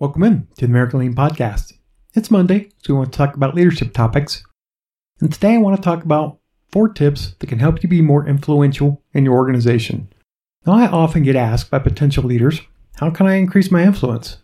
Welcome in to the American Lean Podcast. It's Monday, so we want to talk about leadership topics. And today I want to talk about four tips that can help you be more influential in your organization. Now, I often get asked by potential leaders, how can I increase my influence?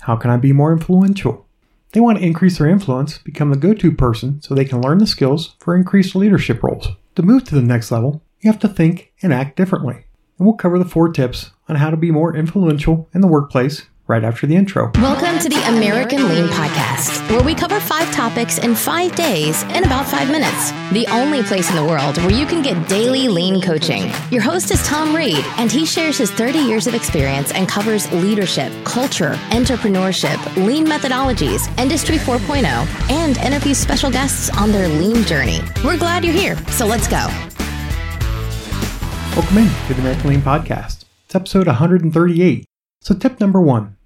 How can I be more influential? They want to increase their influence, become the go to person so they can learn the skills for increased leadership roles. To move to the next level, you have to think and act differently. And we'll cover the four tips on how to be more influential in the workplace right after the intro. Welcome to the American Lean Podcast, where we cover five topics in five days in about five minutes. The only place in the world where you can get daily lean coaching. Your host is Tom Reed, and he shares his 30 years of experience and covers leadership, culture, entrepreneurship, lean methodologies, Industry 4.0, and interviews special guests on their lean journey. We're glad you're here, so let's go. Welcome in to the American Lean Podcast. It's episode 138. So, tip number one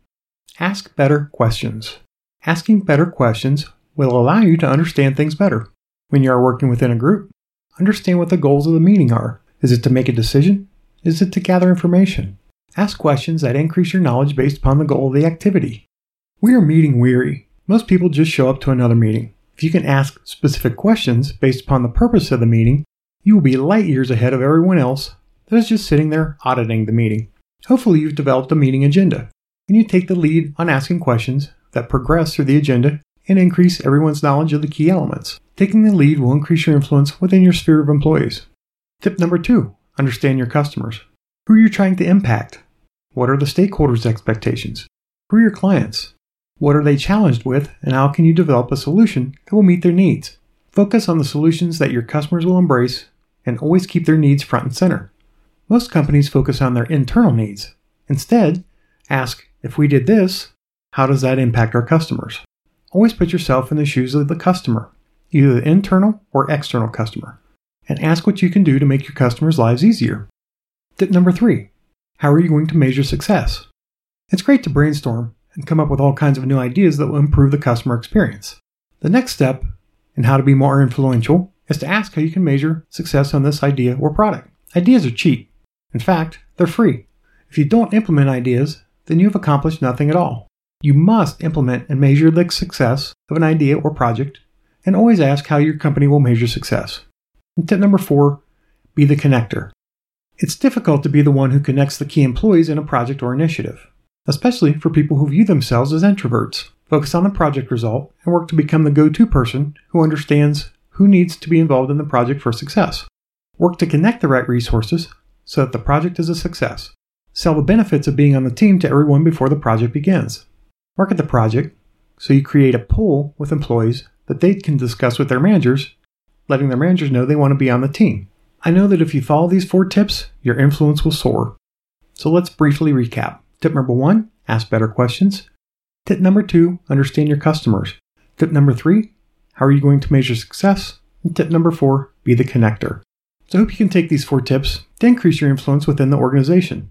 Ask better questions. Asking better questions will allow you to understand things better. When you are working within a group, understand what the goals of the meeting are. Is it to make a decision? Is it to gather information? Ask questions that increase your knowledge based upon the goal of the activity. We are meeting weary. Most people just show up to another meeting. If you can ask specific questions based upon the purpose of the meeting, you will be light years ahead of everyone else that is just sitting there auditing the meeting. Hopefully, you've developed a meeting agenda and you take the lead on asking questions that progress through the agenda and increase everyone's knowledge of the key elements. Taking the lead will increase your influence within your sphere of employees. Tip number two understand your customers. Who are you trying to impact? What are the stakeholders' expectations? Who are your clients? What are they challenged with, and how can you develop a solution that will meet their needs? Focus on the solutions that your customers will embrace and always keep their needs front and center. Most companies focus on their internal needs. Instead, ask if we did this, how does that impact our customers? Always put yourself in the shoes of the customer, either the internal or external customer, and ask what you can do to make your customers' lives easier. Tip number three How are you going to measure success? It's great to brainstorm and come up with all kinds of new ideas that will improve the customer experience. The next step in how to be more influential is to ask how you can measure success on this idea or product. Ideas are cheap. In fact, they're free. If you don't implement ideas, then you have accomplished nothing at all. You must implement and measure the success of an idea or project, and always ask how your company will measure success. And tip number four be the connector. It's difficult to be the one who connects the key employees in a project or initiative, especially for people who view themselves as introverts. Focus on the project result and work to become the go to person who understands who needs to be involved in the project for success. Work to connect the right resources so that the project is a success. Sell the benefits of being on the team to everyone before the project begins. Market the project so you create a pool with employees that they can discuss with their managers, letting their managers know they want to be on the team. I know that if you follow these four tips, your influence will soar. So let's briefly recap. Tip number one ask better questions. Tip number two understand your customers. Tip number three how are you going to measure success? And tip number four be the connector. So I hope you can take these four tips to increase your influence within the organization.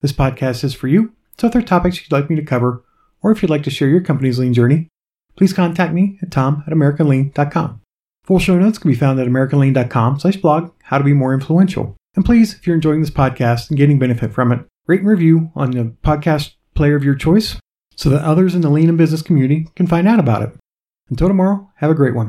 This podcast is for you, so if there are topics you'd like me to cover, or if you'd like to share your company's lean journey, please contact me at tom at americanlean.com. Full show notes can be found at americanlean.com slash blog, how to be more influential. And please, if you're enjoying this podcast and getting benefit from it, rate and review on the podcast player of your choice so that others in the lean and business community can find out about it. Until tomorrow, have a great one.